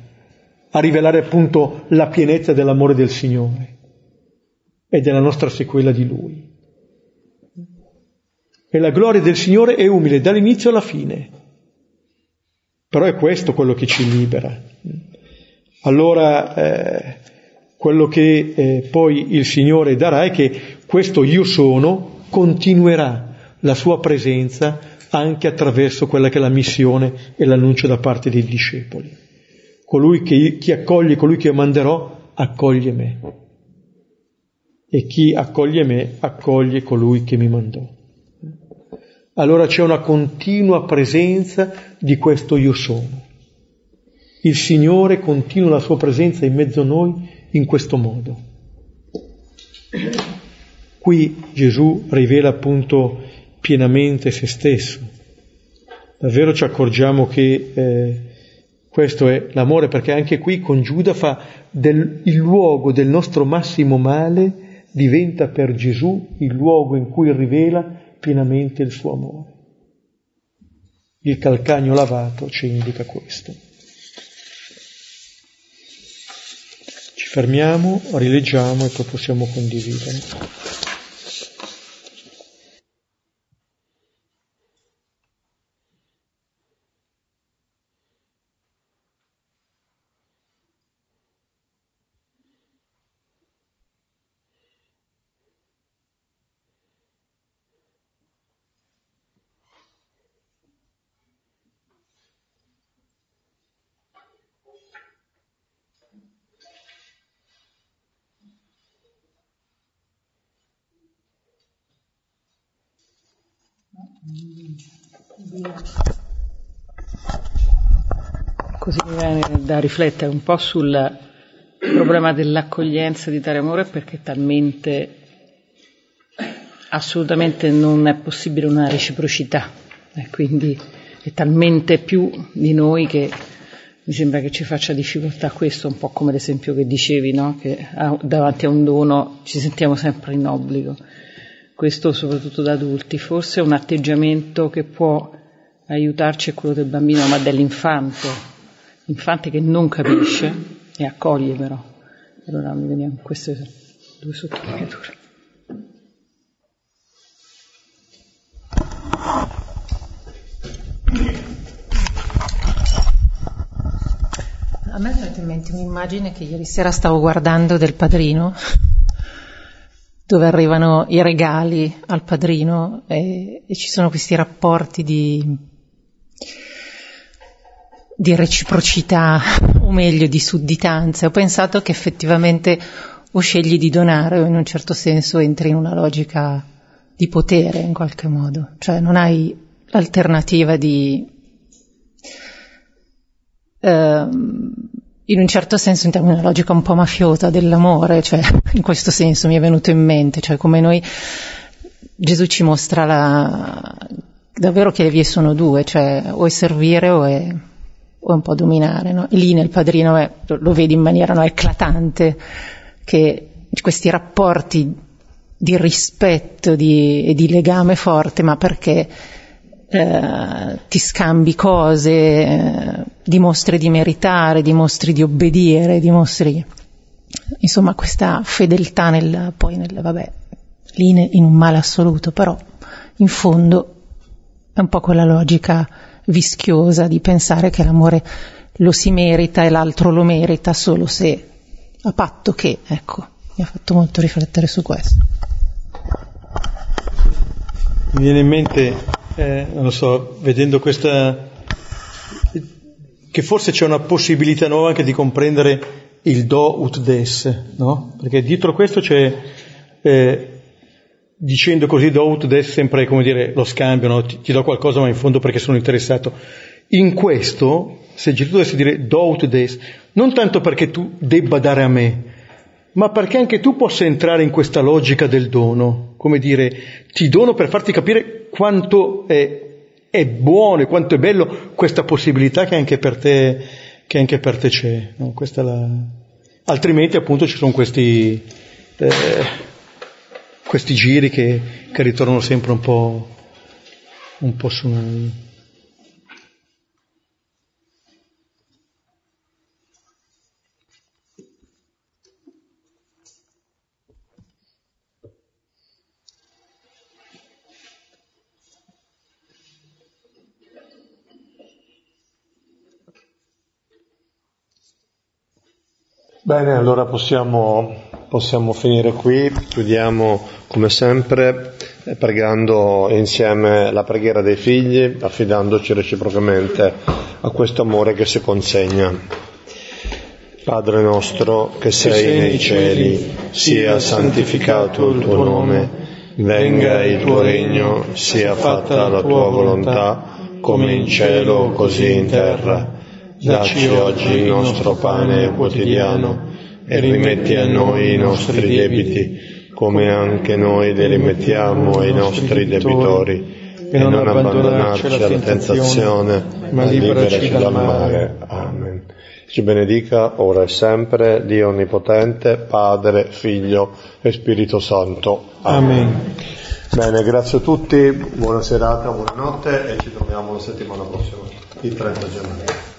a rivelare appunto la pienezza dell'amore del Signore e della nostra sequela di Lui. E la gloria del Signore è umile dall'inizio alla fine. Però è questo quello che ci libera. Allora, eh, quello che eh, poi il Signore darà è che questo io sono continuerà la sua presenza anche attraverso quella che è la missione e l'annuncio da parte dei discepoli. Colui che chi accoglie colui che io manderò, accoglie me. E chi accoglie me, accoglie colui che mi mandò. Allora c'è una continua presenza di questo io sono. Il Signore continua la sua presenza in mezzo a noi in questo modo. Qui Gesù rivela appunto pienamente se stesso. Davvero ci accorgiamo che eh, questo è l'amore, perché anche qui con Giuda fa del, il luogo del nostro massimo male diventa per Gesù il luogo in cui rivela pienamente il suo amore. Il calcagno lavato ci indica questo. Fermiamo, rileggiamo e poi possiamo condividere. Così mi viene da riflettere un po' sul problema dell'accoglienza di dare amore perché talmente assolutamente non è possibile una reciprocità e quindi è talmente più di noi che mi sembra che ci faccia difficoltà questo, un po' come l'esempio che dicevi, no? che davanti a un dono ci sentiamo sempre in obbligo. Questo soprattutto da adulti. Forse un atteggiamento che può aiutarci è quello del bambino, ma dell'infante, l'infante che non capisce e accoglie però. Allora mi veniamo queste due sottolineature. A me è venuta in mente un'immagine che ieri sera stavo guardando del padrino, dove arrivano i regali al padrino e, e ci sono questi rapporti di, di reciprocità, o meglio di sudditanza. Ho pensato che effettivamente o scegli di donare o in un certo senso entri in una logica di potere in qualche modo, cioè non hai l'alternativa di ehm, in un certo senso in una logica un po' mafiosa dell'amore, cioè in questo senso mi è venuto in mente, cioè come noi Gesù ci mostra la, davvero che le vie sono due, cioè o è servire o è un po' dominare, no? Lì nel padrino è, lo, lo, vedi in maniera no, eclatante che questi rapporti di rispetto di, e di legame forte, ma perché eh, ti scambi cose, eh, dimostri di meritare, dimostri di obbedire, dimostri insomma questa fedeltà nel, poi nel, vabbè, lì in un male assoluto, però in fondo è un po' quella logica vischiosa di pensare che l'amore lo si merita e l'altro lo merita solo se a patto che, ecco, mi ha fatto molto riflettere su questo. Mi viene in mente eh, non lo so, vedendo questa, che forse c'è una possibilità nuova anche di comprendere il do ut des, no? Perché dietro questo c'è, eh, dicendo così do ut des sempre come dire lo scambio, no? ti, ti, do qualcosa ma in fondo perché sono interessato. In questo, se Gesù dovesse dire do ut des, non tanto perché tu debba dare a me, ma perché anche tu possa entrare in questa logica del dono, come dire, ti dono per farti capire quanto è, è buono e quanto è bello questa possibilità che anche per te, che anche per te c'è. No? La... Altrimenti appunto ci sono questi, eh, questi giri che, che ritornano sempre un po', un po' su noi. Bene, allora possiamo, possiamo finire qui, chiudiamo come sempre eh, pregando insieme la preghiera dei figli, affidandoci reciprocamente a questo amore che si consegna. Padre nostro che sei nei cieli, sia santificato il tuo nome, venga il tuo regno, sia fatta la tua volontà, come in cielo così in terra. Dacci oggi il nostro pane quotidiano e rimetti a noi i nostri debiti, come anche noi li rimettiamo ai nostri debitori, e non abbandonarci alla tentazione, ma liberaci dal male. Amen. Ci benedica ora e sempre Dio Onnipotente, Padre, Figlio e Spirito Santo. Amen. Bene, grazie a tutti, buona serata, buonanotte e ci troviamo la settimana prossima, il 30 gennaio.